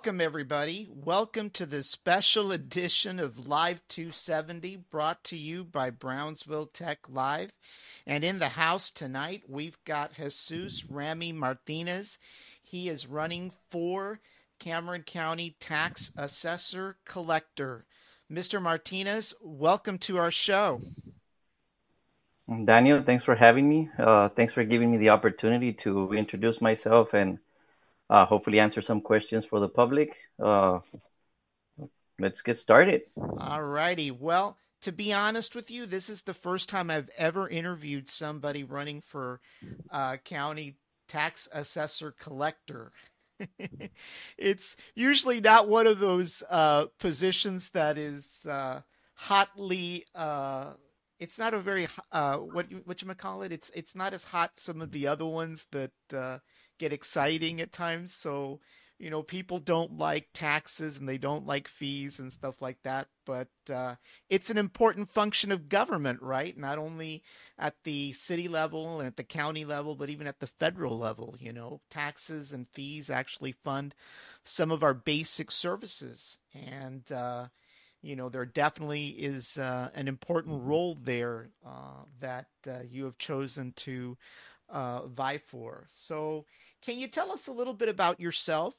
welcome everybody. Welcome to this special edition of Live 270 brought to you by Brownsville Tech Live. And in the house tonight, we've got Jesus Rami Martinez. He is running for Cameron County Tax Assessor Collector. Mr. Martinez, welcome to our show. Daniel, thanks for having me. Uh, thanks for giving me the opportunity to introduce myself and uh, hopefully answer some questions for the public. Uh, let's get started. All righty. Well, to be honest with you, this is the first time I've ever interviewed somebody running for uh, county tax assessor collector. it's usually not one of those uh, positions that is uh, hotly. Uh, it's not a very uh, what what you might call it. It's it's not as hot some of the other ones that uh, get exciting at times. So, you know, people don't like taxes and they don't like fees and stuff like that. But uh, it's an important function of government, right? Not only at the city level and at the county level, but even at the federal level. You know, taxes and fees actually fund some of our basic services. And, uh, you know, there definitely is uh, an important role there uh, that uh, you have chosen to uh, vie for. So, can you tell us a little bit about yourself,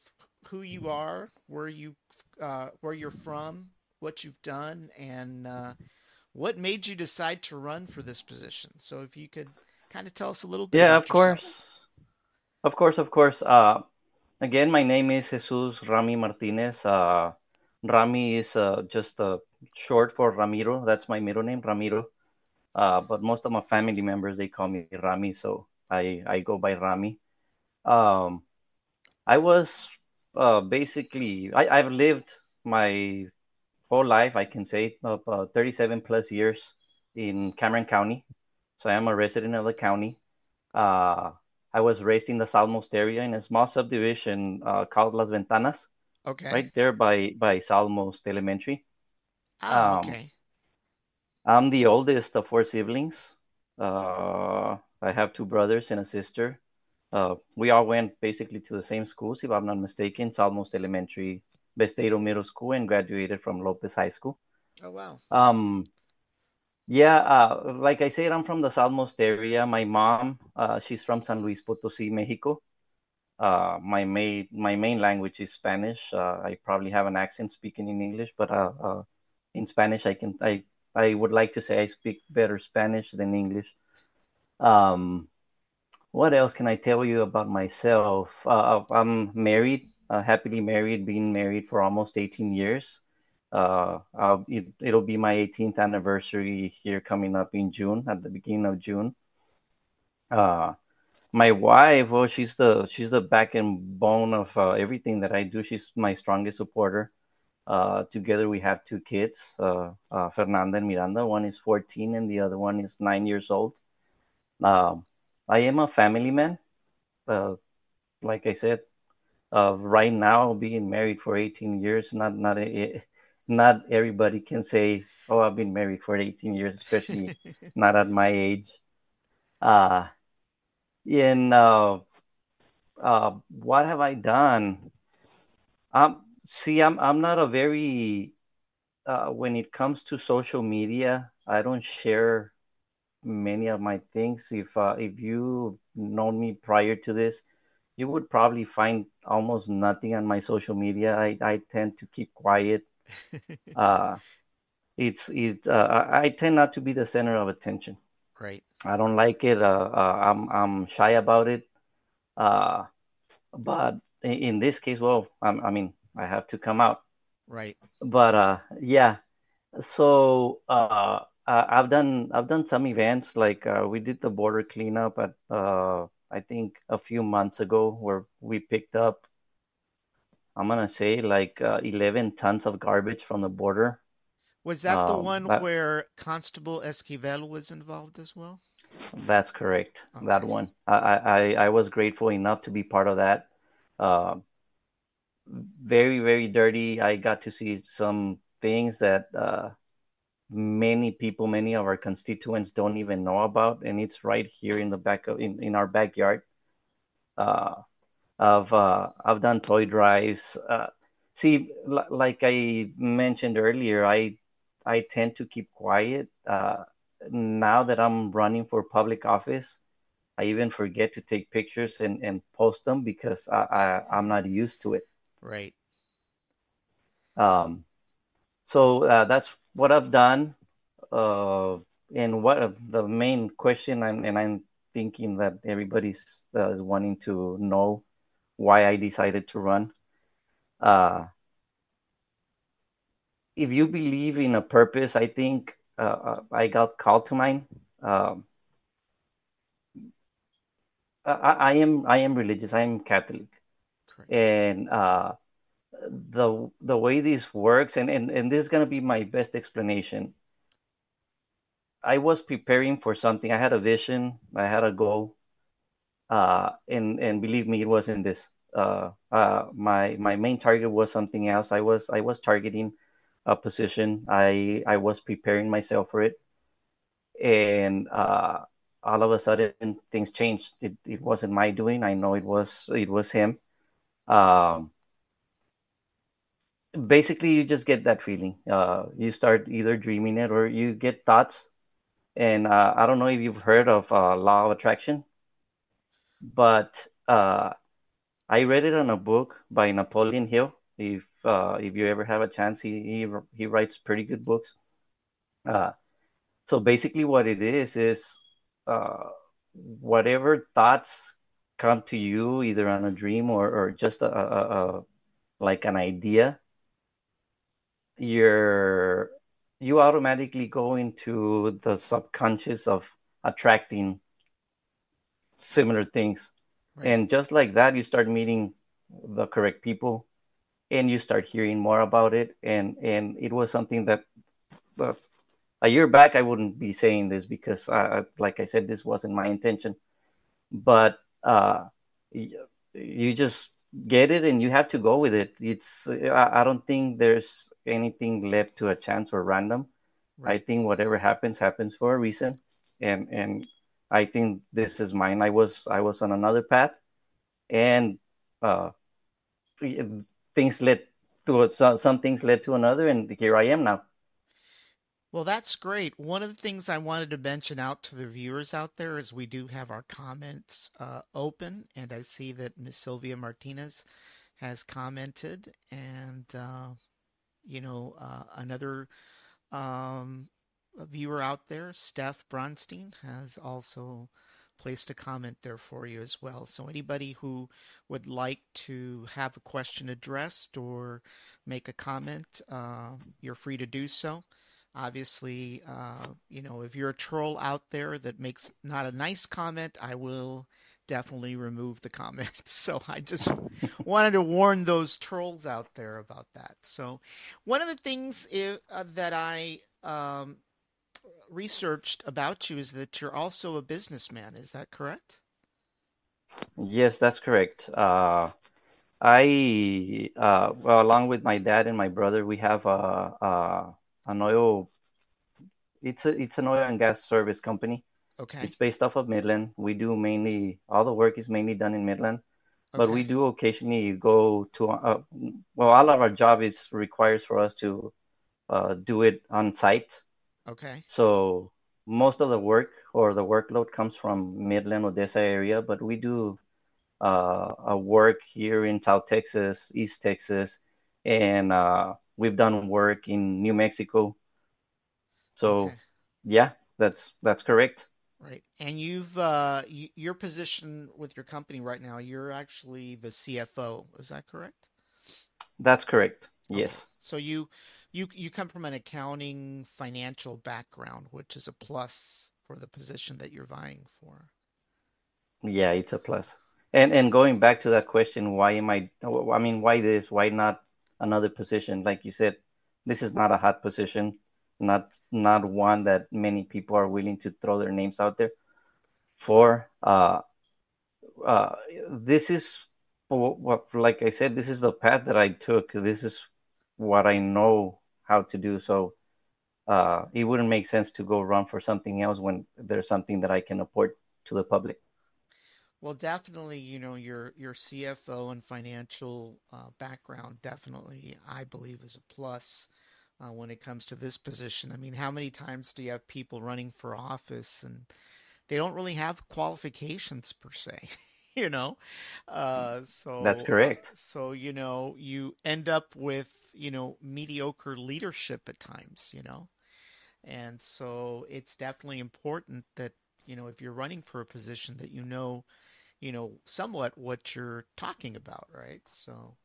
who you are, where you uh, where you're from, what you've done, and uh, what made you decide to run for this position? So if you could kind of tell us a little bit. Yeah, of course, of course, of course. Uh, again, my name is Jesus Rami Martinez. Uh, Rami is uh, just uh, short for Ramiro. That's my middle name, Ramiro. Uh, but most of my family members they call me Rami, so I I go by Rami. Um, I was uh, basically I, I've lived my whole life. I can say uh, 37 plus years in Cameron County, so I am a resident of the county. Uh, I was raised in the Southmost area in a small subdivision uh, called Las Ventanas. Okay. Right there by by Southmost Elementary. Ah, um, okay. I'm the oldest of four siblings. Uh, I have two brothers and a sister. Uh, we all went basically to the same schools, if I'm not mistaken, Southmost Elementary, Besteiro Middle School, and graduated from Lopez High School. Oh wow. Um, yeah, uh, like I said, I'm from the Southmost area. My mom, uh, she's from San Luis Potosi, Mexico. Uh, my main my main language is Spanish. Uh, I probably have an accent speaking in English, but uh, uh, in Spanish, I can I I would like to say I speak better Spanish than English. Um, what else can I tell you about myself? Uh, I'm married, uh, happily married, been married for almost 18 years. Uh, it, will be my 18th anniversary here coming up in June, at the beginning of June. Uh, my wife, well, she's the she's the back and bone of uh, everything that I do. She's my strongest supporter. Uh, together, we have two kids, uh, uh, Fernanda and Miranda. One is 14, and the other one is nine years old. Um, I am a family man. Uh, like I said, uh, right now being married for 18 years, not not a, not everybody can say, "Oh, I've been married for 18 years," especially not at my age. Uh, and uh, uh, what have I done? Um, see, I'm I'm not a very uh, when it comes to social media, I don't share many of my things. If uh, if you known me prior to this, you would probably find almost nothing on my social media. I, I tend to keep quiet. uh, it's it. Uh, I tend not to be the center of attention. Right. I don't like it. Uh, uh, I'm I'm shy about it. Uh, but in this case, well, I'm, I mean, I have to come out. Right. But uh, yeah. So uh, uh, I've done I've done some events like uh, we did the border cleanup at uh, I think a few months ago where we picked up I'm gonna say like uh, 11 tons of garbage from the border. Was that the um, one that, where Constable Esquivel was involved as well? That's correct. Okay. That one. I, I I was grateful enough to be part of that. Uh, very very dirty. I got to see some things that uh, many people, many of our constituents don't even know about, and it's right here in the back of in, in our backyard. Uh, I've uh, I've done toy drives. Uh, see, l- like I mentioned earlier, I I tend to keep quiet. Uh, now that I'm running for public office, I even forget to take pictures and, and post them because I, I I'm not used to it. Right. Um, so uh, that's what I've done. Uh, and what the main question, I'm, and I'm thinking that everybody's uh, is wanting to know why I decided to run. Uh, if you believe in a purpose, I think uh, uh I got called to mine. Um, I, I, am I am religious. I am Catholic, Correct. and uh, the the way this works, and, and, and this is gonna be my best explanation. I was preparing for something. I had a vision. I had a goal, uh, and and believe me, it wasn't this. Uh, uh, my my main target was something else. I was I was targeting a position. I I was preparing myself for it, and uh, all of a sudden things changed. It it wasn't my doing. I know it was it was him. Um, basically, you just get that feeling. Uh, you start either dreaming it or you get thoughts. And uh, I don't know if you've heard of uh, law of attraction, but uh, I read it on a book by Napoleon Hill. If uh, if you ever have a chance, he he, he writes pretty good books. Uh, so basically, what it is is whatever thoughts come to you, either on a dream or or just a, a, a like an idea, you're you automatically go into the subconscious of attracting similar things. Right. And just like that, you start meeting the correct people and you start hearing more about it. And, and it was something that uh, a year back, I wouldn't be saying this because, uh, like I said, this wasn't my intention. But uh, you just get it and you have to go with it. It's I, I don't think there's anything left to a chance or random. Right. I think whatever happens happens for a reason, and and I think this is mine. I was I was on another path, and uh, things led to some, some things led to another, and here I am now. Well, that's great. One of the things I wanted to mention out to the viewers out there is we do have our comments uh, open, and I see that Miss Sylvia Martinez has commented, and uh, you know uh, another um, viewer out there, Steph Bronstein, has also placed a comment there for you as well. So anybody who would like to have a question addressed or make a comment, uh, you're free to do so. Obviously, uh, you know, if you're a troll out there that makes not a nice comment, I will definitely remove the comment. So I just wanted to warn those trolls out there about that. So one of the things uh, that I um, researched about you is that you're also a businessman. Is that correct? Yes, that's correct. Uh, I, uh, well, along with my dad and my brother, we have a, a an oil. It's a it's an oil and gas service company. Okay. It's based off of Midland. We do mainly all the work is mainly done in Midland, but okay. we do occasionally go to. Uh, well, all of our job is requires for us to uh, do it on site. Okay. So most of the work or the workload comes from Midland, Odessa area, but we do uh, a work here in South Texas, East Texas, and uh, we've done work in New Mexico. So, okay. yeah, that's that's correct. Right, and you've uh, you, your position with your company right now. You're actually the CFO. Is that correct? That's correct. Okay. Yes. So you you you come from an accounting financial background, which is a plus for the position that you're vying for. Yeah, it's a plus. And and going back to that question, why am I? I mean, why this? Why not another position. Like you said, this is not a hot position, not not one that many people are willing to throw their names out there for. Uh, uh, this is what, like I said, this is the path that I took. This is what I know how to do. So uh, it wouldn't make sense to go run for something else when there's something that I can afford to the public. Well, definitely, you know, your your CFO and financial uh, background definitely, I believe, is a plus uh, when it comes to this position. I mean, how many times do you have people running for office and they don't really have qualifications per se? you know, uh, so That's correct. so you know, you end up with you know mediocre leadership at times. You know, and so it's definitely important that you know if you're running for a position that you know you know somewhat what you're talking about right? So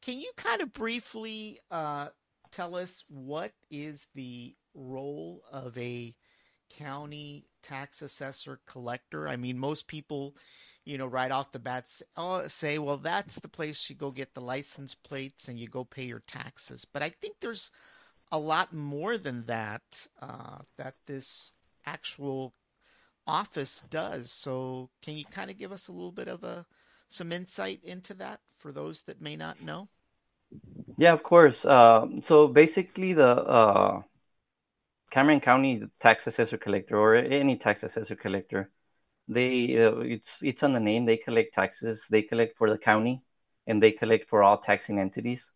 can you kind of briefly uh, tell us what is the role of a county tax assessor collector? I mean most people you know right off the bat oh, say well that's the place you go get the license plates and you go pay your taxes. But i think there's a lot more than that uh, that this actual office does. So, can you kind of give us a little bit of a some insight into that for those that may not know? Yeah, of course. Um, so basically, the uh, Cameron County tax assessor collector or any tax assessor collector, they uh, it's it's on the name. They collect taxes. They collect for the county, and they collect for all taxing entities.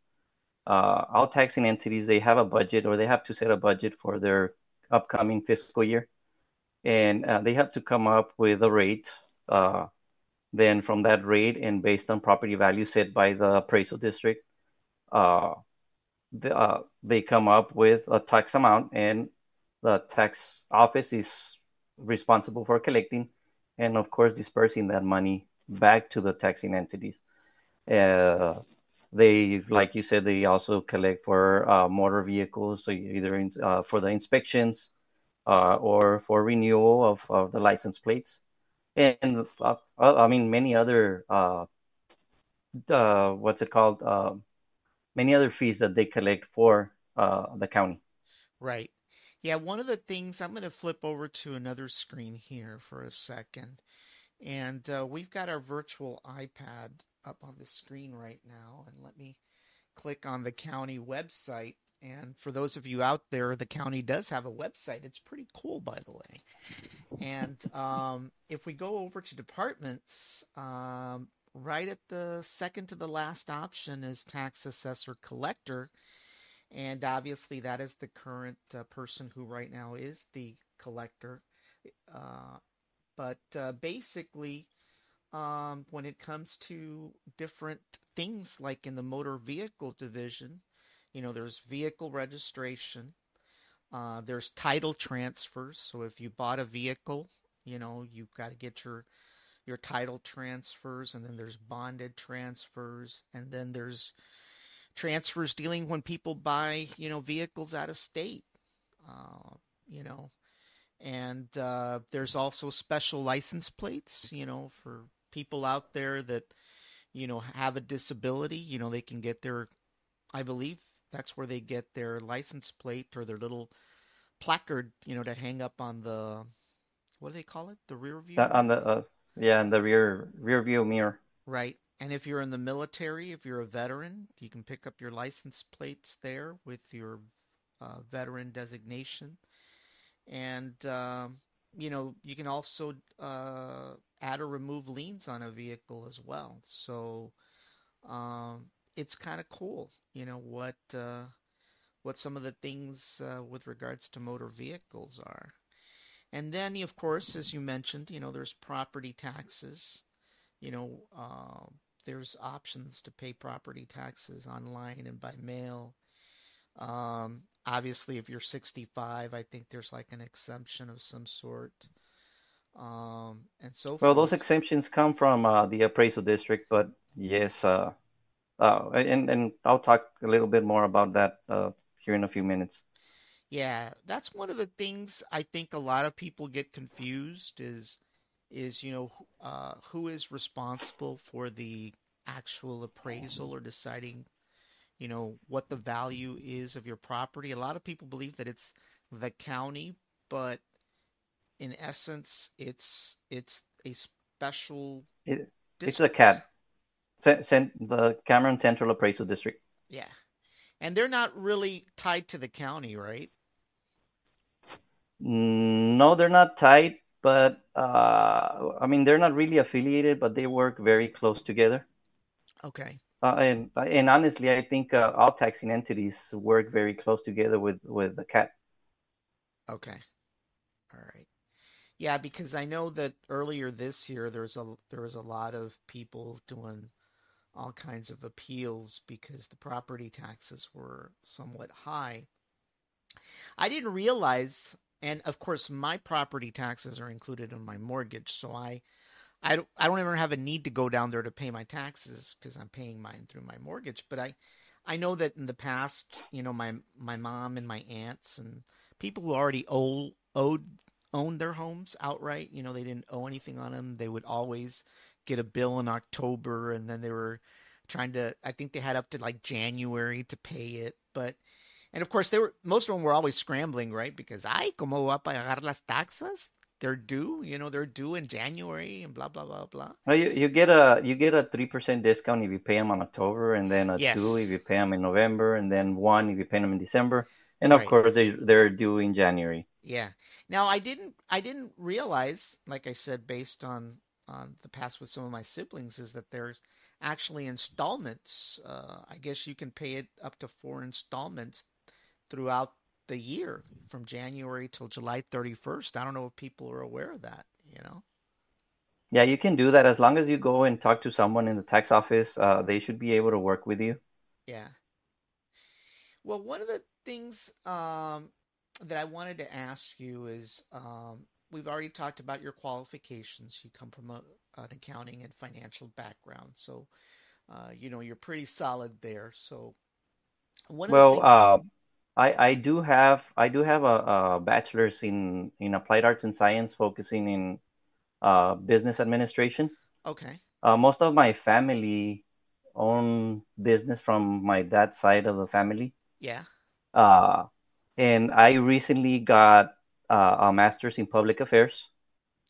Uh, all taxing entities they have a budget or they have to set a budget for their upcoming fiscal year, and uh, they have to come up with a rate. Uh, then from that rate and based on property value set by the appraisal district, uh, the, uh, they come up with a tax amount, and the tax office is responsible for collecting and, of course, dispersing that money back to the taxing entities. Uh, they, like you said, they also collect for uh, motor vehicles, so either in, for the inspections uh, or for renewal of, of the license plates, and uh, I mean many other uh, uh, what's it called? Uh, many other fees that they collect for uh, the county. Right. Yeah, one of the things I'm going to flip over to another screen here for a second. And uh, we've got our virtual iPad up on the screen right now. And let me click on the county website. And for those of you out there, the county does have a website. It's pretty cool, by the way. And um, if we go over to departments, um, right at the second to the last option is tax assessor collector. And obviously, that is the current uh, person who right now is the collector. Uh, but uh, basically, um, when it comes to different things like in the motor vehicle division, you know, there's vehicle registration, uh, there's title transfers. So if you bought a vehicle, you know, you've got to get your your title transfers, and then there's bonded transfers, and then there's transfers dealing when people buy, you know, vehicles out of state, uh, you know, and uh, there's also special license plates, you know, for people out there that, you know, have a disability. You know, they can get their, I believe that's where they get their license plate or their little placard, you know, to hang up on the, what do they call it? The rear view. On the uh, yeah, in the rear rear view mirror. Right. And if you're in the military, if you're a veteran, you can pick up your license plates there with your uh, veteran designation. And, um, you know, you can also uh, add or remove liens on a vehicle as well. So um, it's kind of cool, you know, what, uh, what some of the things uh, with regards to motor vehicles are. And then, of course, as you mentioned, you know, there's property taxes. You know, uh, there's options to pay property taxes online and by mail. Um, obviously, if you're 65, I think there's like an exemption of some sort, um, and so Well, those exemptions come from uh, the appraisal district, but yes, uh, uh, and and I'll talk a little bit more about that uh, here in a few minutes. Yeah, that's one of the things I think a lot of people get confused is is you know uh, who is responsible for the actual appraisal or deciding you know what the value is of your property. A lot of people believe that it's the county, but in essence, it's it's a special It, it's the district. Cen- the Cameron Central Appraisal District. Yeah, and they're not really tied to the county, right? Mm, No, they're not tied, but uh, I mean they're not really affiliated, but they work very close together. Okay. Uh, and and honestly, I think uh, all taxing entities work very close together with with the CAD. Okay. All right. Yeah, because I know that earlier this year there's a there was a lot of people doing all kinds of appeals because the property taxes were somewhat high. I didn't realize and of course my property taxes are included in my mortgage, so I I I don't ever have a need to go down there to pay my taxes because I'm paying mine through my mortgage. But I, I know that in the past, you know, my my mom and my aunts and people who already owe, owed owned their homes outright, you know, they didn't owe anything on them. They would always get a bill in October, and then they were trying to. I think they had up to like January to pay it, but. And of course, they were most of them were always scrambling, right? Because I cómo va a pagar las taxas? they're due. You know, they're due in January and blah blah blah blah. Well, you, you get a you get a three percent discount if you pay them on October, and then a Yes. two if you pay them in November, and then one if you pay them in December, and of Right. course they they're due in January. Yeah. Now I didn't I didn't realize, like I said, based on on the past with some of my siblings, is that there's actually installments. Uh, I guess you can pay it up to four installments throughout the year from January till July 31st. I don't know if people are aware of that. You know. Yeah, you can do that as long as you go and talk to someone in the tax office. Uh, they should be able to work with you. Yeah. Well, one of the things um, that I wanted to ask you is um, we've already talked about your qualifications. You come from a, an accounting and financial background, so uh, you know you're pretty solid there. So one of the Well, things, uh, I I do have I do have a, a bachelor's in in applied arts and science, focusing in uh, business administration. okay, Uh, most of my family own business from my dad's side of the family. yeah, Uh, and I recently got uh, a master's in public affairs.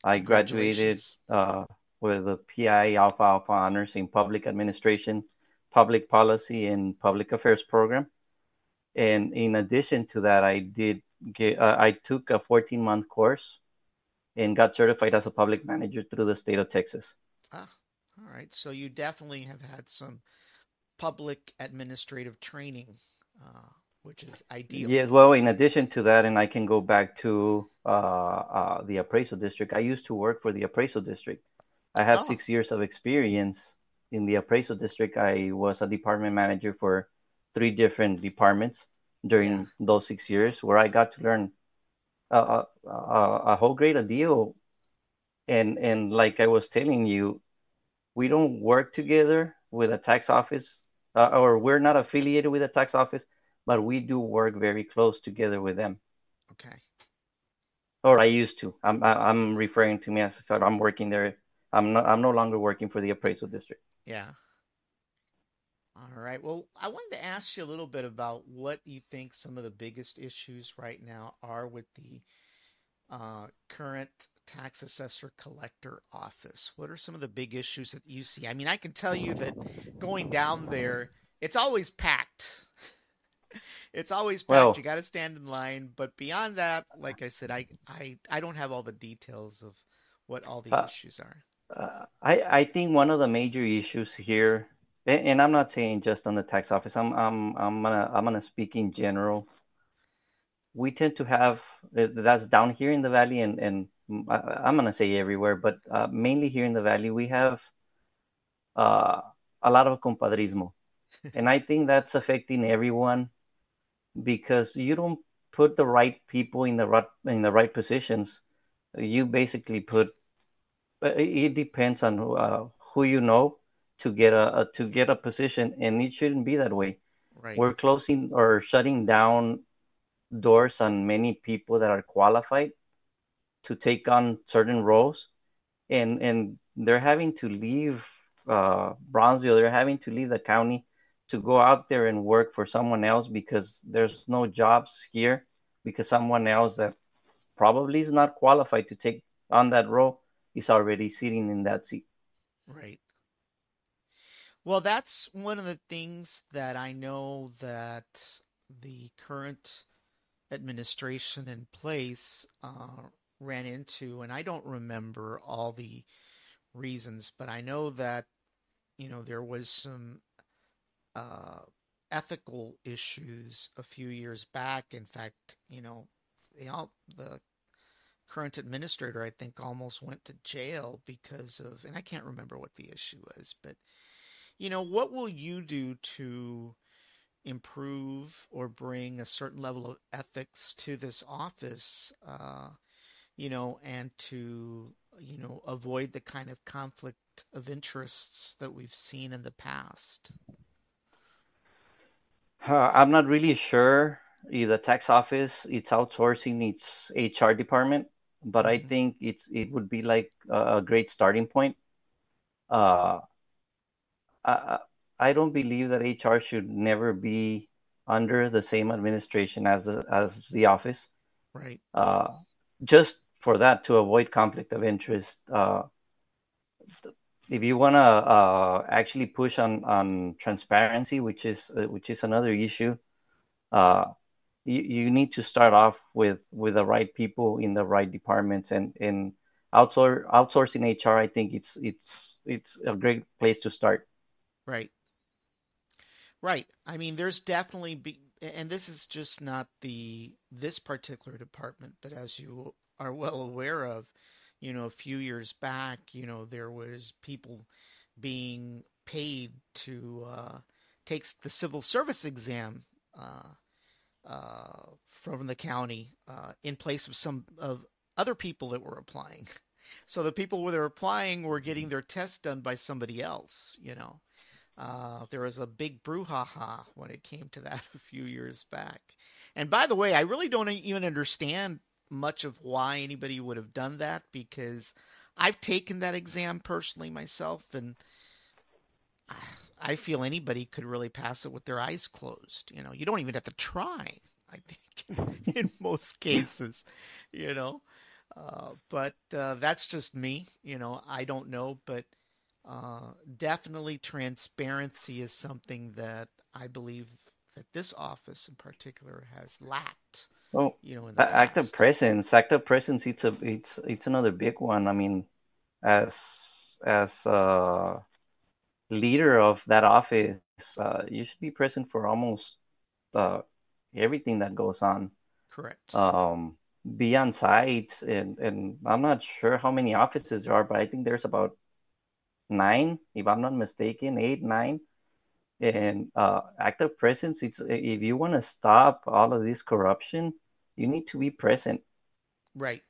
I graduated uh, with a PI Alpha Alpha honors in public administration, public policy, and public affairs program. And in addition to that, I did get, uh, I took a 14 month course and got certified as a public manager through the state of Texas. Ah, all right. So you definitely have had some public administrative training, uh, which is ideal. Yes, well, in addition to that, and I can go back to uh, uh, the appraisal district. I used to work for the appraisal district. I have six years of experience in the appraisal district. I was a department manager for three different departments yeah, during those six years, where I got to learn a, a, a, a whole great deal. And and like I was telling you, we don't work together with a tax office, uh, or we're not affiliated with a tax office, but we do work very close together with them. okay. Or I used to. I'm I'm referring to me as I said, I'm working there. I'm not. I'm no longer working for the appraisal district. Yeah. All right. Well, I wanted to ask you a little bit about what you think some of the biggest issues right now are with the uh, current tax assessor collector office. What are some of the big issues that you see? I mean, I can tell you that going down there, it's always packed. It's always packed. Well, You got to stand in line. But beyond that, like I said, I, I, I don't have all the details of what all the uh, issues are. uh, I I think one of the major issues here, and, and I'm not saying just on the tax office. I'm I'm I'm gonna I'm gonna speak in general. We tend to have that's down here in the valley, and and I- I'm gonna say everywhere, but uh, mainly here in the valley, we have uh, a lot of compadrismo, and I think that's affecting everyone because you don't put the right people in the right in the right positions. You basically put uh, it depends on uh, who you know to get a, a to get a position, and it shouldn't be that way. Right. We're closing or shutting down doors on many people that are qualified to take on certain roles, and and they're having to leave uh, Brownsville. They're having to leave the county to go out there and work for someone else because there's no jobs here because someone else that probably is not qualified to take on that role is already sitting in that seat. Right. Well, that's one of the things that I know that the current administration in place uh, ran into, and I don't remember all the reasons, but I know that you know there was some uh, ethical issues a few years back. In fact, you know, all the current administrator I think almost went to jail because of, and I can't remember what the issue was, but you know, what will you do to improve or bring a certain level of ethics to this office? Uh, you know, and to you know avoid the kind of conflict of interests that we've seen in the past? Uh, I'm not really sure if the tax office it's outsourcing its HR department, but I Mhm. think it's it would be like a, great starting point. Uh, I I I don't believe that HR should never be under the same administration as the, as the office. Right. Uh, just for that to avoid conflict of interest. Uh, if you want to uh, actually push on on transparency, which is uh, which is another issue, uh, you, you need to start off with with the right people in the right departments and and outsource outsourcing HR. I think it's it's it's a great place to start. Right. Right. I mean, there's definitely be, and this is just not the this particular department, but as you are well aware of, you know, a few years back, you know, there was people being paid to uh, take the civil service exam uh, uh, from the county uh, in place of some of other people that were applying. So the people that were applying were getting their tests done by somebody else, you know. Uh, there was a big brouhaha when it came to that a few years back. And by the way, I really don't even understand much of why anybody would have done that because I've taken that exam personally myself, and I feel anybody could really pass it with their eyes closed. You know, you don't even have to try. I think in, most cases, you know. Uh, but uh, that's just me. You know, I don't know, but uh, definitely transparency is something that I believe that this office in particular has lacked. Oh, you know, active past. presence, active presence. It's a it's it's another big one. I mean, as as a leader of that office, uh, you should be present for almost uh, everything that goes on. Correct. Um, be on site, and and I'm not sure how many offices there are, but I think there's about nine, if I'm not mistaken, eight, nine. And uh, active presence, it's if you want to stop all of this corruption, you need to be present. Right.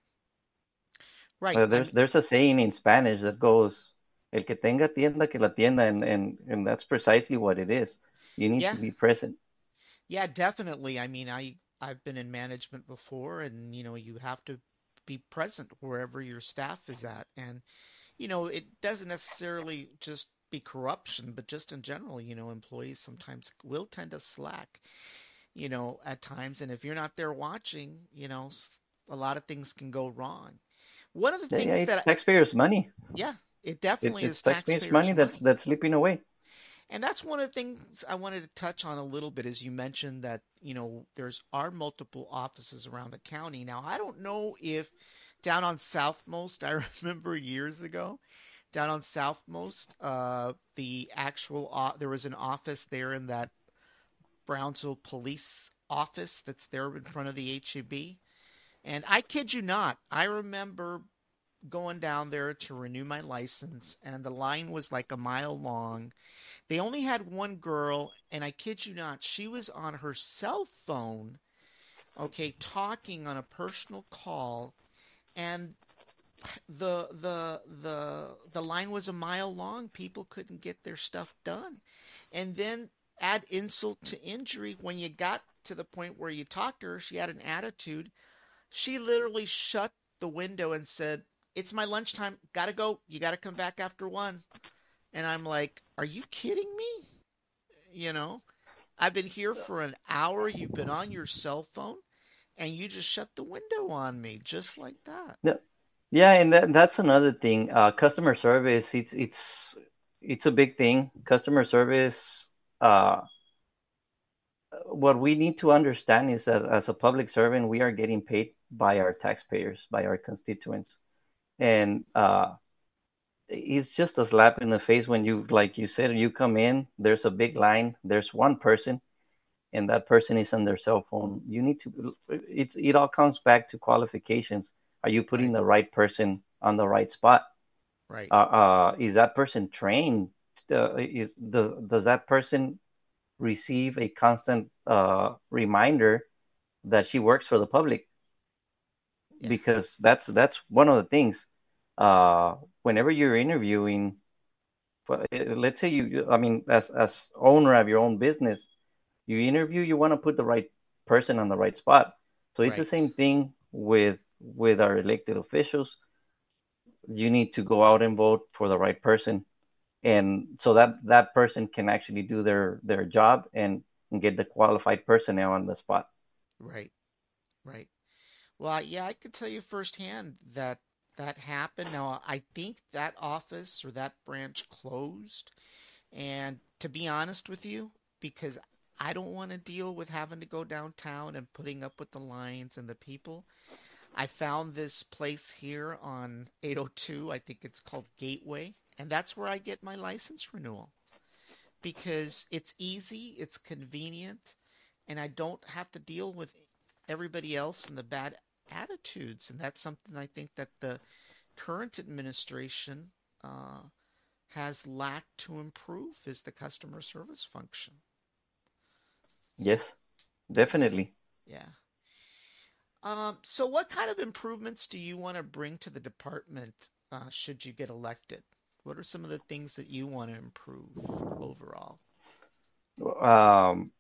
Right. Uh, there's mean, there's a saying in Spanish that goes, "El que tenga tienda, que la tienda," and and and that's precisely what it is. You need yeah. to be present. Yeah, definitely. I mean, I I've been in management before, and you know, you have to be present wherever your staff is at, and you know, it doesn't necessarily just be corruption, but just in general, you know, employees sometimes will tend to slack, you know, at times, and if you're not there watching, you know, a lot of things can go wrong. One of the Yeah, yeah, things it's that, taxpayers' money. yeah, it It, definitely it's is taxpayers' taxpayers' money that's that's slipping away. And that's one of the things I wanted to touch on a little bit as you mentioned that, you know, there's are multiple offices around the county. Now, I don't know if down on Southmost, I remember years ago, down on Southmost, uh, the actual uh, there was an office there in that Brownsville police office that's there in front of the HEB. And I kid you not, I remember going down there to renew my license, and the line was like a mile long. They only had one girl, and I kid you not, she was on her cell phone, okay, talking on a personal call, and the the the the line was a mile long. People couldn't get their stuff done. And then add insult to injury when you got to the point where you talked to her, she had an attitude. She literally shut the window and said, "It's my lunchtime. Got to go. You got to come back after 1." And I'm like, "Are you kidding me?" You know, I've been here for an hour. You've been on your cell phone and you just shut the window on me just like that. Yeah, yeah, and that, that's another thing. Uh, customer service, it's it's it's a big thing. Customer service, uh, what we need to understand is that as a public servant, we are getting paid by our taxpayers, by our constituents, and uh, it's just a slap in the face when you, like you said, you come in. There's a big line. There's one person, and that person is on their cell phone. You need to. It's it all comes back to qualifications. Are you putting the right person on the right spot? Right. Uh, uh, is that person trained? Uh, is does does that person receive a constant uh, reminder that she works for the public? Yeah. Because that's that's one of the things. Uh, whenever you're interviewing, let's say you, I mean, as as owner of your own business, you interview, you want to put the right person on the right spot. So it's right. the same thing with with our elected officials. You need to go out and vote for the right person and so that that person can actually do their their job and, and get the qualified personnel on the spot. Right. Right. Well yeah i could tell you firsthand that that happened. Now i think that office or that branch closed. And to be honest with you because i don't want to deal with having to go downtown and putting up with the lines and the people i found this place here on 802 i think it's called gateway and that's where I get my license renewal because it's easy, it's convenient, and I don't have to deal with everybody else and the bad attitudes. And that's something I think that the current administration uh, has lacked to improve is the customer service function. Yes, definitely. Yeah. Um, so, what kind of improvements do you want to bring to the department uh, should you get elected? What are some of the things that you want to improve overall? Um,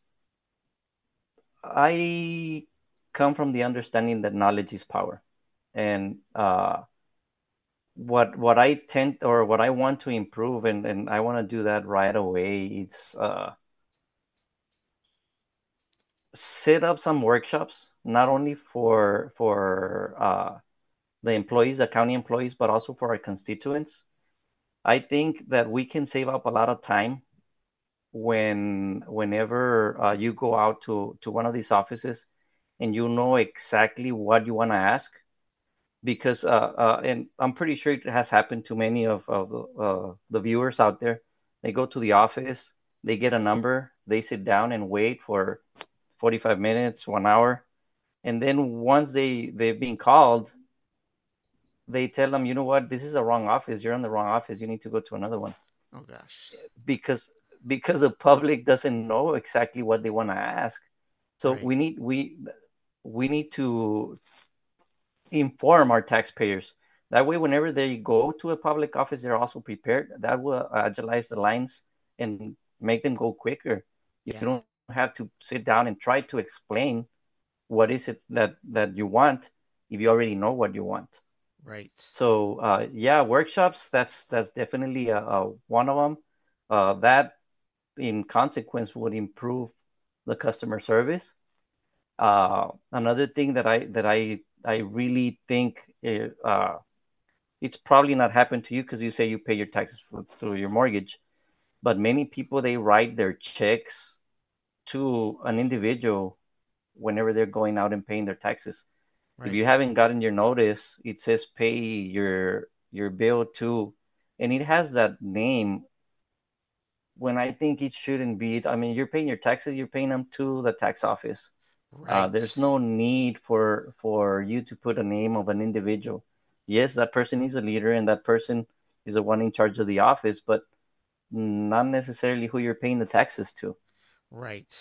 I come from the understanding that knowledge is power, and uh, what what I tend or what I want to improve, and and I want to do that right away. It's uh, set up some workshops, not only for for uh, the employees, the county employees, but also for our constituents I think that we can save up a lot of time when whenever uh, you go out to to one of these offices and you know exactly what you want to ask because uh, uh, and I'm pretty sure it has happened to many of, of uh, the viewers out there. They go to the office, they get a number, they sit down and wait for 45 minutes, one hour, and then once they they've been called, they tell them, you know what, this is the wrong office. You're in the wrong office. You need to go to another one. Oh gosh. Because because the public doesn't know exactly what they want to ask. So right. we need we we need to inform our taxpayers. That way, whenever they go to a public office, they're also prepared. That will agilize the lines and make them go quicker. Yeah. You don't have to sit down and try to explain what is it that that you want if you already know what you want. Right. So uh, yeah, workshops. That's that's definitely a, a one of them. Uh, that, in consequence, would improve the customer service. Uh, another thing that I that I I really think it, uh, it's probably not happened to you because you say you pay your taxes for, through your mortgage, but many people they write their checks to an individual whenever they're going out and paying their taxes. Right. If you haven't gotten your notice, it says pay your your bill to, and it has that name. When I think it shouldn't be. I mean, you're paying your taxes. You're paying them to the tax office. Right. Uh, there's no need for for you to put a name of an individual. Yes, that person is a leader, and that person is the one in charge of the office, but not necessarily who you're paying the taxes to. Right.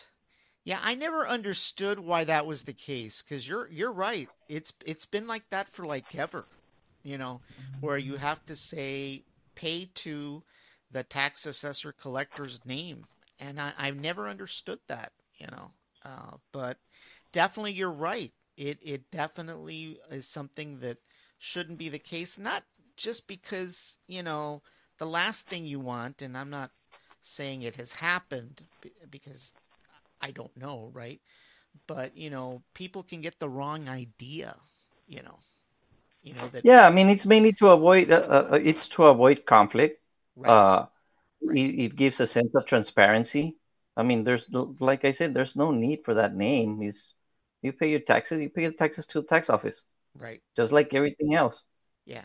Yeah, I never understood why that was the case because you're you're right. It's it's been like that for like ever, you know, where you have to say pay to the tax assessor collector's name, and I, I've never understood that, you know. Uh, but definitely, you're right. It it definitely is something that shouldn't be the case. Not just because you know the last thing you want, and I'm not saying it has happened because I don't know, right? But you know, people can get the wrong idea. You know, you know that. Yeah, I mean, it's mainly to avoid. Uh, uh, it's to avoid conflict. Right. Uh, right. It, it, gives a sense of transparency. I mean, there's like I said, there's no need for that name. Is you pay your taxes, you pay your taxes to the tax office, right? Just like everything else. Yeah.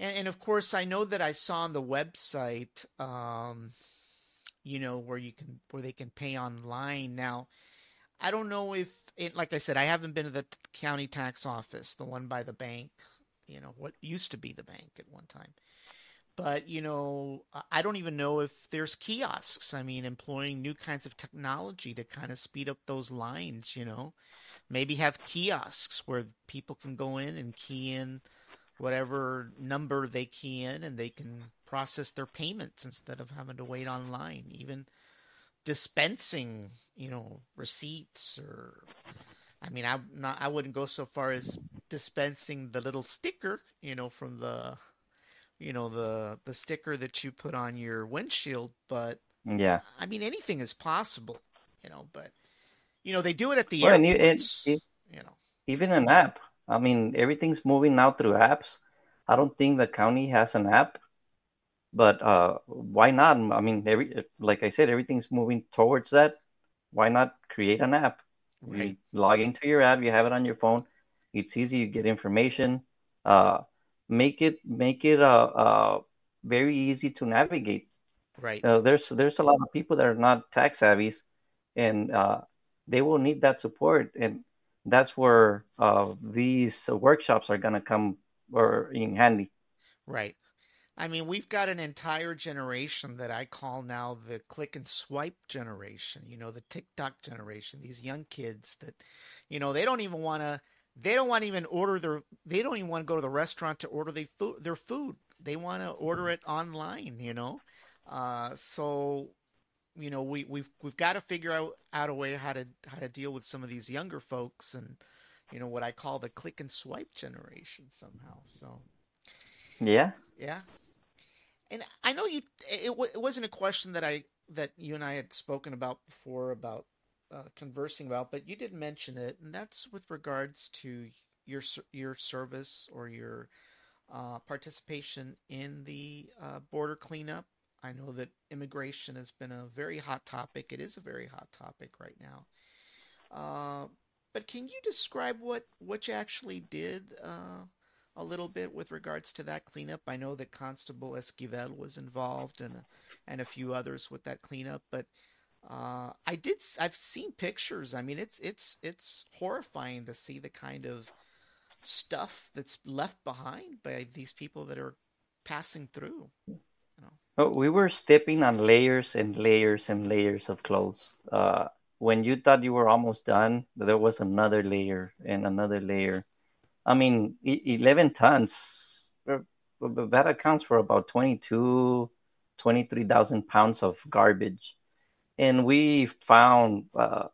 And, and of course, I know that I saw on the website, um, you know, where you can where they can pay online. Now, I don't know if it, like I said, I haven't been to the county tax office, the one by the bank. You know, what used to be the bank at one time but you know i don't even know if there's kiosks i mean employing new kinds of technology to kind of speed up those lines you know maybe have kiosks where people can go in and key in whatever number they key in and they can process their payments instead of having to wait online even dispensing you know receipts or i mean I'm not i wouldn't go so far as dispensing the little sticker you know from the you know the the sticker that you put on your windshield but yeah. I mean anything is possible you know but you know they do it at the well, it, you know. Even an app. I mean everything's moving now through apps. I don't think the county has an app but uh why not i mean every like i said everything's moving towards that why not create an app right. you log into your app you have it on your phone it's easy you get information uh make it make it uh, uh very easy to navigate. Right. Uh, there's there's a lot of people that are not tech savvy, and uh, they will need that support, and that's where uh, these workshops are gonna come or in handy. Right. I mean, we've got an entire generation that I call now the click and swipe generation, you know, the TikTok generation, these young kids that, you know, they don't even want to they don't want to even order their they don't even want to go to the restaurant to order their food their food. They want to order it online you know? Uh, so you know we we've we've got to figure out out a way how to how to deal with some of these younger folks and you know what I call the click and swipe generation somehow so. Yeah. Yeah and I know you it, it wasn't a question that I that you and I had spoken about before about uh, conversing about, but you did mention it, and that's with regards to your your service or your uh, participation in the uh, border cleanup. I know that immigration has been a very hot topic. It is a very hot topic right now. Uh, but can you describe what what you actually did uh, a little bit with regards to that cleanup? I know that Constable Esquivel was involved and and a few others with that cleanup, but uh, I did. I've seen pictures. I mean, it's it's it's horrifying to see the kind of stuff that's left behind by these people that are passing through. Oh, we were stepping on layers and layers and layers of clothes. Uh, when you thought you were almost done, there was another layer and another layer. I mean, 11 tons, uh, that accounts for about 22, 23,000 pounds of garbage and we found uh,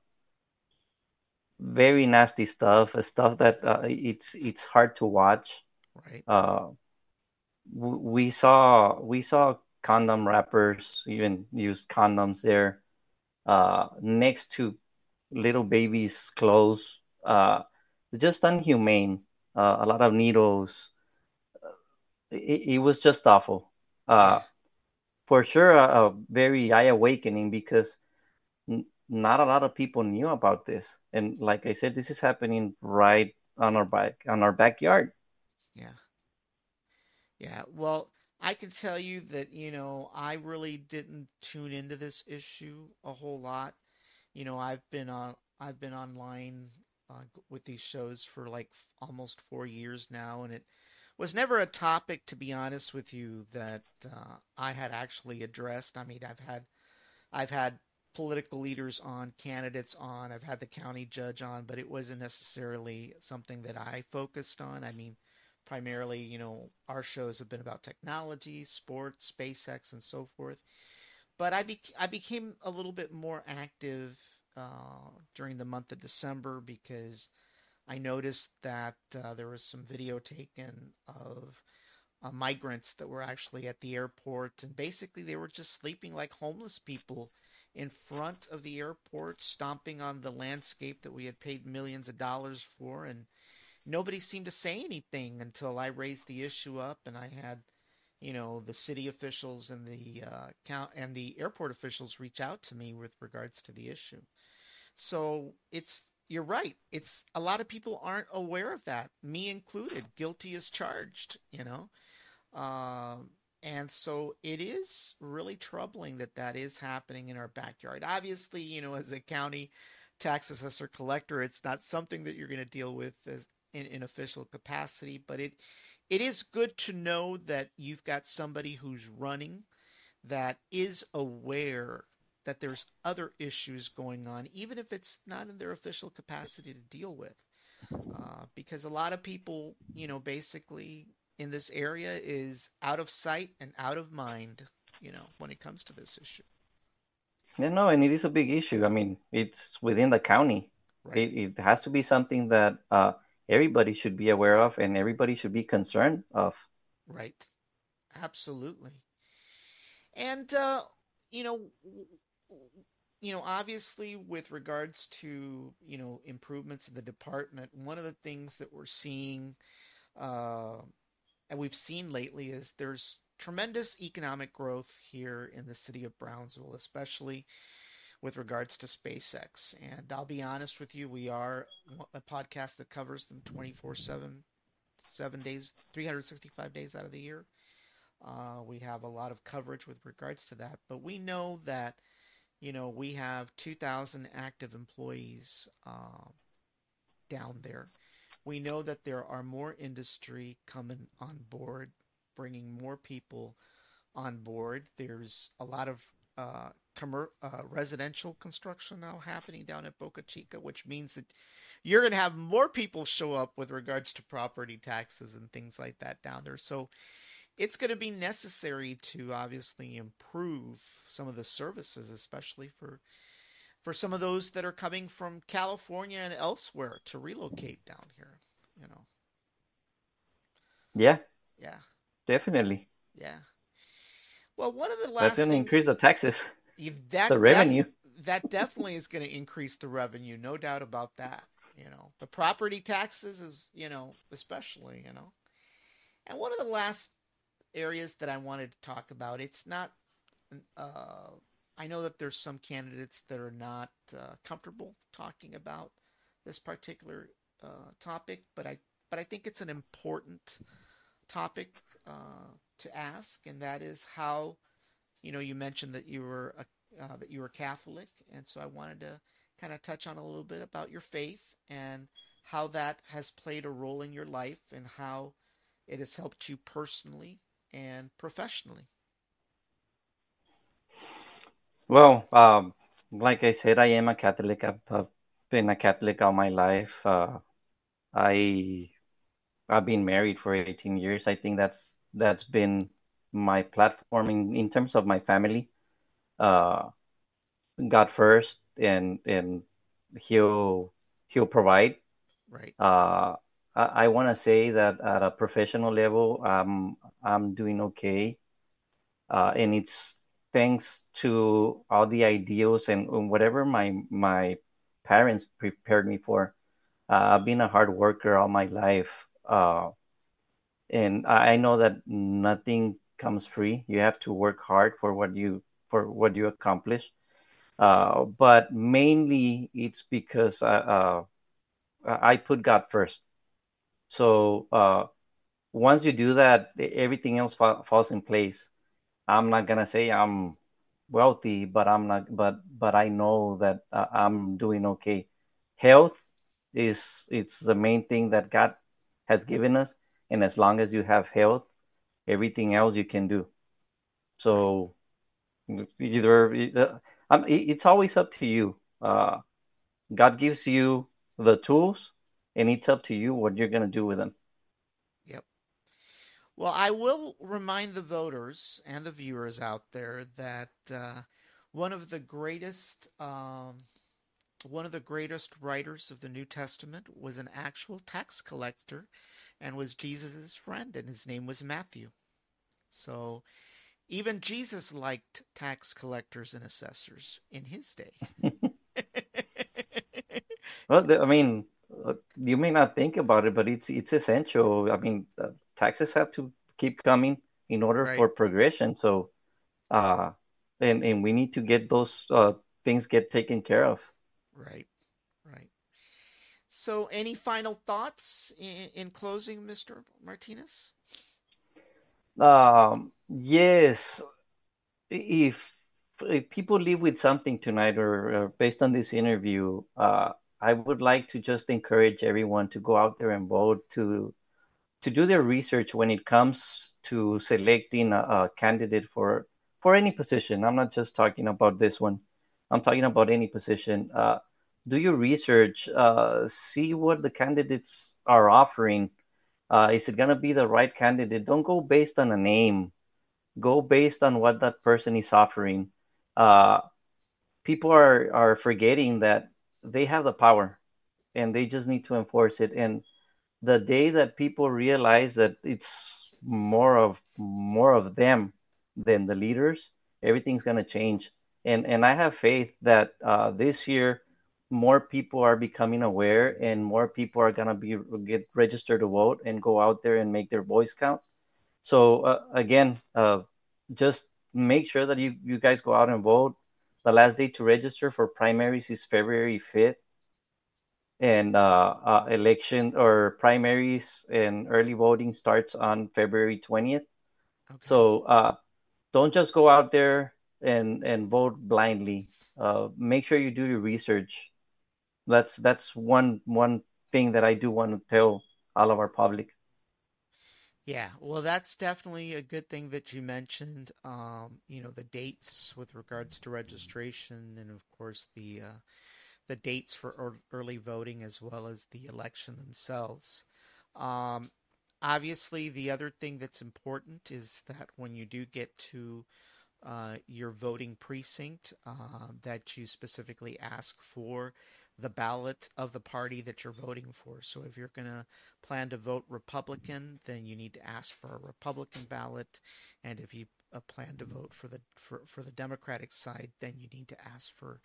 very nasty stuff, stuff that uh, it's it's hard to watch. Right. Uh, we saw we saw condom wrappers, even used condoms there, uh, next to little babies' clothes. Uh, just unhumane. Uh, a lot of needles. It, it was just awful. Uh, for sure a, a very eye awakening because n- not a lot of people knew about this. And like i said this is happening right on our back on our backyard. Yeah. Yeah. Well i can tell you that you know i really didn't tune into this issue a whole lot. You know i've been on i've been online uh, with these shows for like almost four years now and it was never a topic, to be honest with you, that uh, I had actually addressed. I mean, I've had, I've had political leaders on, candidates on, I've had the county judge on, but it wasn't necessarily something that I focused on. I mean, primarily, you know, our shows have been about technology, sports, SpaceX, and so forth. But I, be- I became a little bit more active uh, during the month of December because I noticed that uh, there was some video taken of uh, migrants that were actually at the airport, and basically they were just sleeping like homeless people in front of the airport, stomping on the landscape that we had paid millions of dollars for, and nobody seemed to say anything until I raised the issue up, and I had, you know the city officials and the uh, count and the airport officials reach out to me with regards to the issue. So it's you're right. It's a lot of people aren't aware of that, me included. Guilty as charged, you know. Um, and so it is really troubling that that is happening in our backyard. Obviously, you know, as a county tax assessor collector, it's not something that you're going to deal with as in, in official capacity, but it it is good to know that you've got somebody who's running that is aware that there's other issues going on, even if it's not in their official capacity to deal with. Uh, because a lot of people, you know, basically in this area is out of sight and out of mind, you know, when it comes to this issue. Yeah, no, and it is a big issue. I mean, it's within the county. Right. It, it has to be something that uh, everybody should be aware of and everybody should be concerned of. Right. Absolutely. And, uh, you know, you know, obviously, with regards to you know improvements in the department, one of the things that we're seeing, uh, and we've seen lately, is there's tremendous economic growth here in the city of Brownsville, especially with regards to SpaceX. And I'll be honest with you, we are a podcast that covers them 24 7, seven days, 365 days out of the year. Uh, we have a lot of coverage with regards to that, but we know that you know, we have 2,000 active employees uh, down there. We know that there are more industry coming on board, bringing more people on board. There's a lot of uh, commer- uh, residential construction now happening down at Boca Chica, which means that you're going to have more people show up with regards to property taxes and things like that down there. So it's going to be necessary to obviously improve some of the services, especially for for some of those that are coming from California and elsewhere to relocate down here. You know. Yeah. Yeah. Definitely. Yeah. Well, one of the last that's going to increase the taxes. That the revenue. Def- that definitely is going to increase the revenue, no doubt about that. You know, the property taxes is, you know, especially, you know. And one of the last areas that I wanted to talk about. It's not. Uh, I know that there's some candidates that are not uh, comfortable talking about this particular uh, topic, but I but I think it's an important topic uh, to ask, and that is how you know you mentioned that you were a, uh, that you were Catholic, and so I wanted to kind of touch on a little bit about your faith and how that has played a role in your life and how it has helped you personally and professionally? Well, um, like I said, I am a Catholic. I've, I've been a Catholic all my life. Uh, I I've been married for 18 years. I think that's that's been my platform in, in terms of my family. Uh, God first, and and He'll He'll provide. Right. Uh, I, I want to say that at a professional level, um, I'm doing okay. Uh, and it's thanks to all the ideals and, whatever my my parents prepared me for. Uh, I've been a hard worker all my life, uh, and I know that nothing comes free. You have to work hard for what you for what you accomplish. Uh, but mainly, it's because I, uh, I put God first. So uh, once you do that, everything else fa- falls in place. I'm not gonna say I'm wealthy, but I'm not. But but I know that uh, I'm doing okay. Health is it's the main thing that God has given us, and as long as you have health, everything else you can do. So either uh, it's always up to you. Uh, God gives you the tools and it's up to you what you're going to do with them. Yep. Well, I will remind the voters and the viewers out there that uh, one of the greatest um, one of the greatest writers of the New Testament was an actual tax collector and was Jesus' friend, and his name was Matthew. So even Jesus liked tax collectors and assessors in his day. well, I mean, you may not think about it, but it's it's essential. I mean, uh, taxes have to keep coming. in order Right. for progression. So, uh, and and we need to get those uh, things get taken care of. Right. Right. So, any final thoughts in, in closing, Mr. Martinez? Um, yes, if if people leave with something tonight or, or based on this interview, uh, I would like to just encourage everyone to go out there and vote to to do their research when it comes to selecting a, a candidate for for any position. I'm not just talking about this one. I'm talking about any position. Uh, do your research. Uh, see what the candidates are offering. Uh, is it gonna be the right candidate? Don't go based on a name. Go based on what that person is offering. Uh, people are are forgetting that they have the power, and they just need to enforce it. And the day that people realize that it's more of more of them than the leaders, everything's gonna change. And and I have faith that uh, this year more people are becoming aware and more people are gonna be get registered to vote and go out there and make their voice count. So uh, again, uh, just make sure that you you guys go out and vote. The last day to register for primaries is February fifth and uh, uh, election or primaries and early voting starts on February 20th. Okay. So uh, don't just go out there and and vote blindly. Uh, make sure you do your research. That's that's one one thing that I do want to tell all of our public. Yeah, well, that's definitely a good thing that you mentioned. Um, you know, the dates with regards to registration, and of course the uh, the dates for ear- early voting as well as the election themselves. Um, obviously, the other thing that's important is that when you do get to uh, your voting precinct, uh, that you specifically ask for the ballot of the party that you're voting for. So if you're going to plan to vote Republican, then you need to ask for a Republican ballot, and if you uh, plan to vote for the for, for the Democratic side, then you need to ask for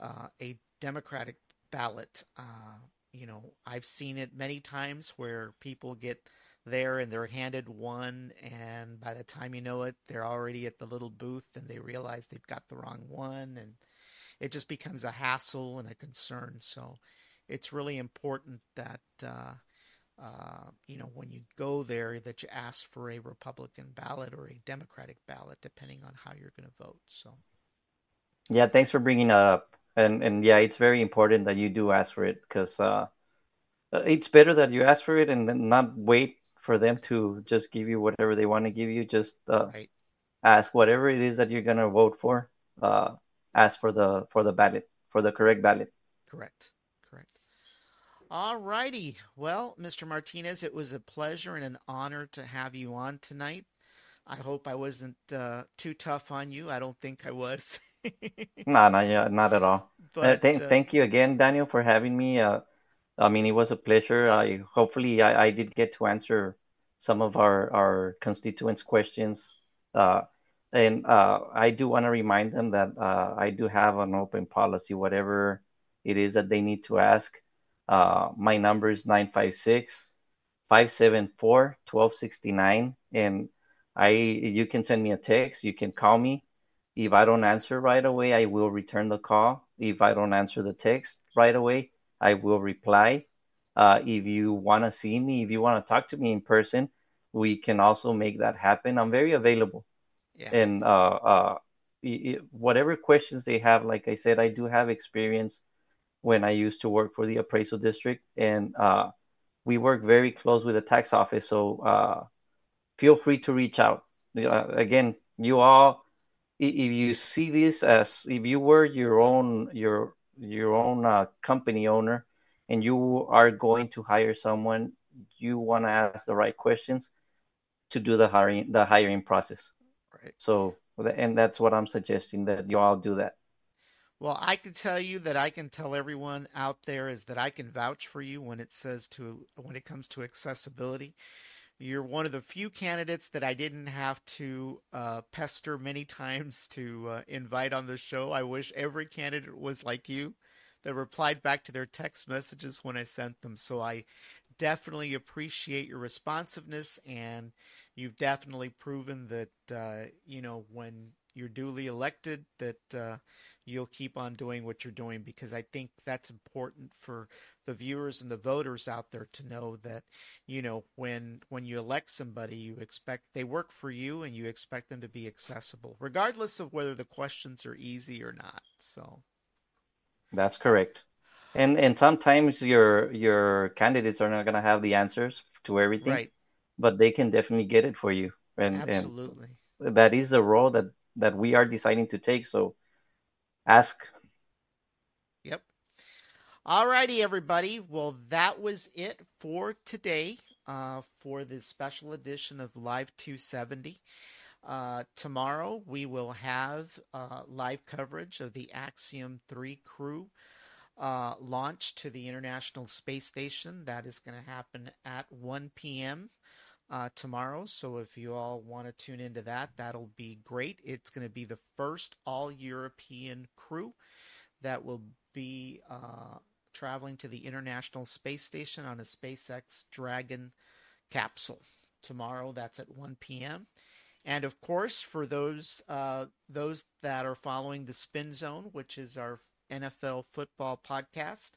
uh, a Democratic ballot. Uh, you know, I've seen it many times where people get there and they're handed one, and by the time you know it, they're already at the little booth and they realize they've got the wrong one, and it just becomes a hassle and a concern. So it's really important that. Uh, uh, you know, when you go there, that you ask for a Republican ballot or a Democratic ballot, depending on how you're going to vote. So, Yeah, thanks for bringing it up. And and yeah, it's very important that you do ask for it because uh, it's better that you ask for it and then not wait for them to just give you whatever they want to give you. Just uh, right. ask whatever it is that you're gonna vote for. Uh, ask for the for the ballot for the correct ballot. Correct. Correct. All righty. Well, Mr. Martinez, it was a pleasure and an honor to have you on tonight. I hope I wasn't uh, too tough on you. I don't think I was. No, no, yeah, not at all. Uh, but thank uh, thank you again, Daniel, for having me. Uh, I mean, it was a pleasure. I hopefully I, I did get to answer some of our our constituents' questions. And uh, I do want to remind them that uh, I do have an open policy, whatever it is that they need to ask. Uh, my number is 956 574 1269. And I you can send me a text, you can call me. If I don't answer right away, I will return the call. If I don't answer the text right away, I will reply. Uh, if you want to see me, if you want to talk to me in person, we can also make that happen. I'm very available. Yeah, And uh, uh, whatever questions they have, like I said, I do have experience when I used to work for the appraisal district, and uh, we work very close with the tax office. So uh, feel free to reach out. Uh, again, you all, if you see this as if you were your own your your own uh, company owner, and you are going to hire someone, you want to ask the right questions to do the hiring the hiring process. Right. So, and that's what I'm suggesting that you all do that. Well, I can tell you that I can tell everyone out there is that I can vouch for you when it says to when it comes to accessibility. You're one of the few candidates that I didn't have to uh, pester many times to uh, invite on the show. I wish every candidate was like you that replied back to their text messages when I sent them. So I definitely appreciate your responsiveness, and you've definitely proven that uh, you know when you're duly elected that uh, you'll keep on doing what you're doing because I think that's important for the viewers and the voters out there to know that you know when when you elect somebody you expect they work for you and you expect them to be accessible regardless of whether the questions are easy or not so that's correct and and sometimes your your candidates are not going to have the answers to everything right but they can definitely get it for you and absolutely and that is the role that that we are deciding to take so ask. Yep. All righty, everybody. Well, that was it for today uh, for this special edition of Live 270. Uh, tomorrow we will have uh, live coverage of the Axiom 3 crew uh, launch to the International Space Station. That is going to happen at 1 p.m. Uh, tomorrow. So if you all want to tune into that, that'll be great. It's going to be the first all European crew that will be uh, traveling to the International Space Station on a SpaceX Dragon capsule tomorrow. That's at 1 p.m. And of course, for those uh, those that are following the Spin Zone, which is our NFL football podcast,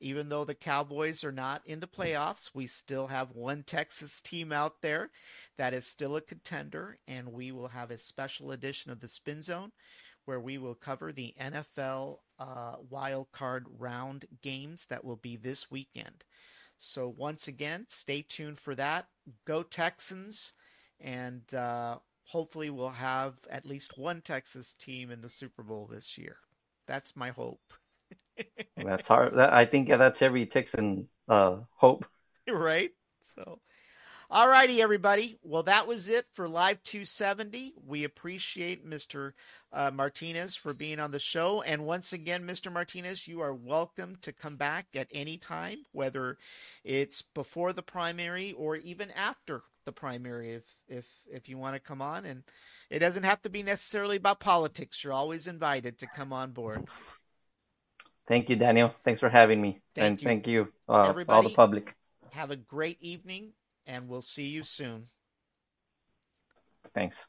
even though the Cowboys are not in the playoffs, we still have one Texas team out there that is still a contender, and we will have a special edition of the Spin Zone where we will cover the NFL uh, wild card round games that will be this weekend. So once again, stay tuned for that. Go Texans, and uh, hopefully we'll have at least one Texas team in the Super Bowl this year. That's my hope. that's hard. I think yeah, that's every Texan uh, hope. Right. So, all righty, everybody. Well, that was it for Live 270. We appreciate Mr. Uh, Martinez for being on the show. And once again, Mr. Martinez, you are welcome to come back at any time, whether it's before the primary or even after the primary, if if if you want to come on. And it doesn't have to be necessarily about politics. You're always invited to come on board. Thank you, Daniel. Thanks for having me. Thank and you. thank you, uh, all the public. Have a great evening, and we'll see you soon. Thanks.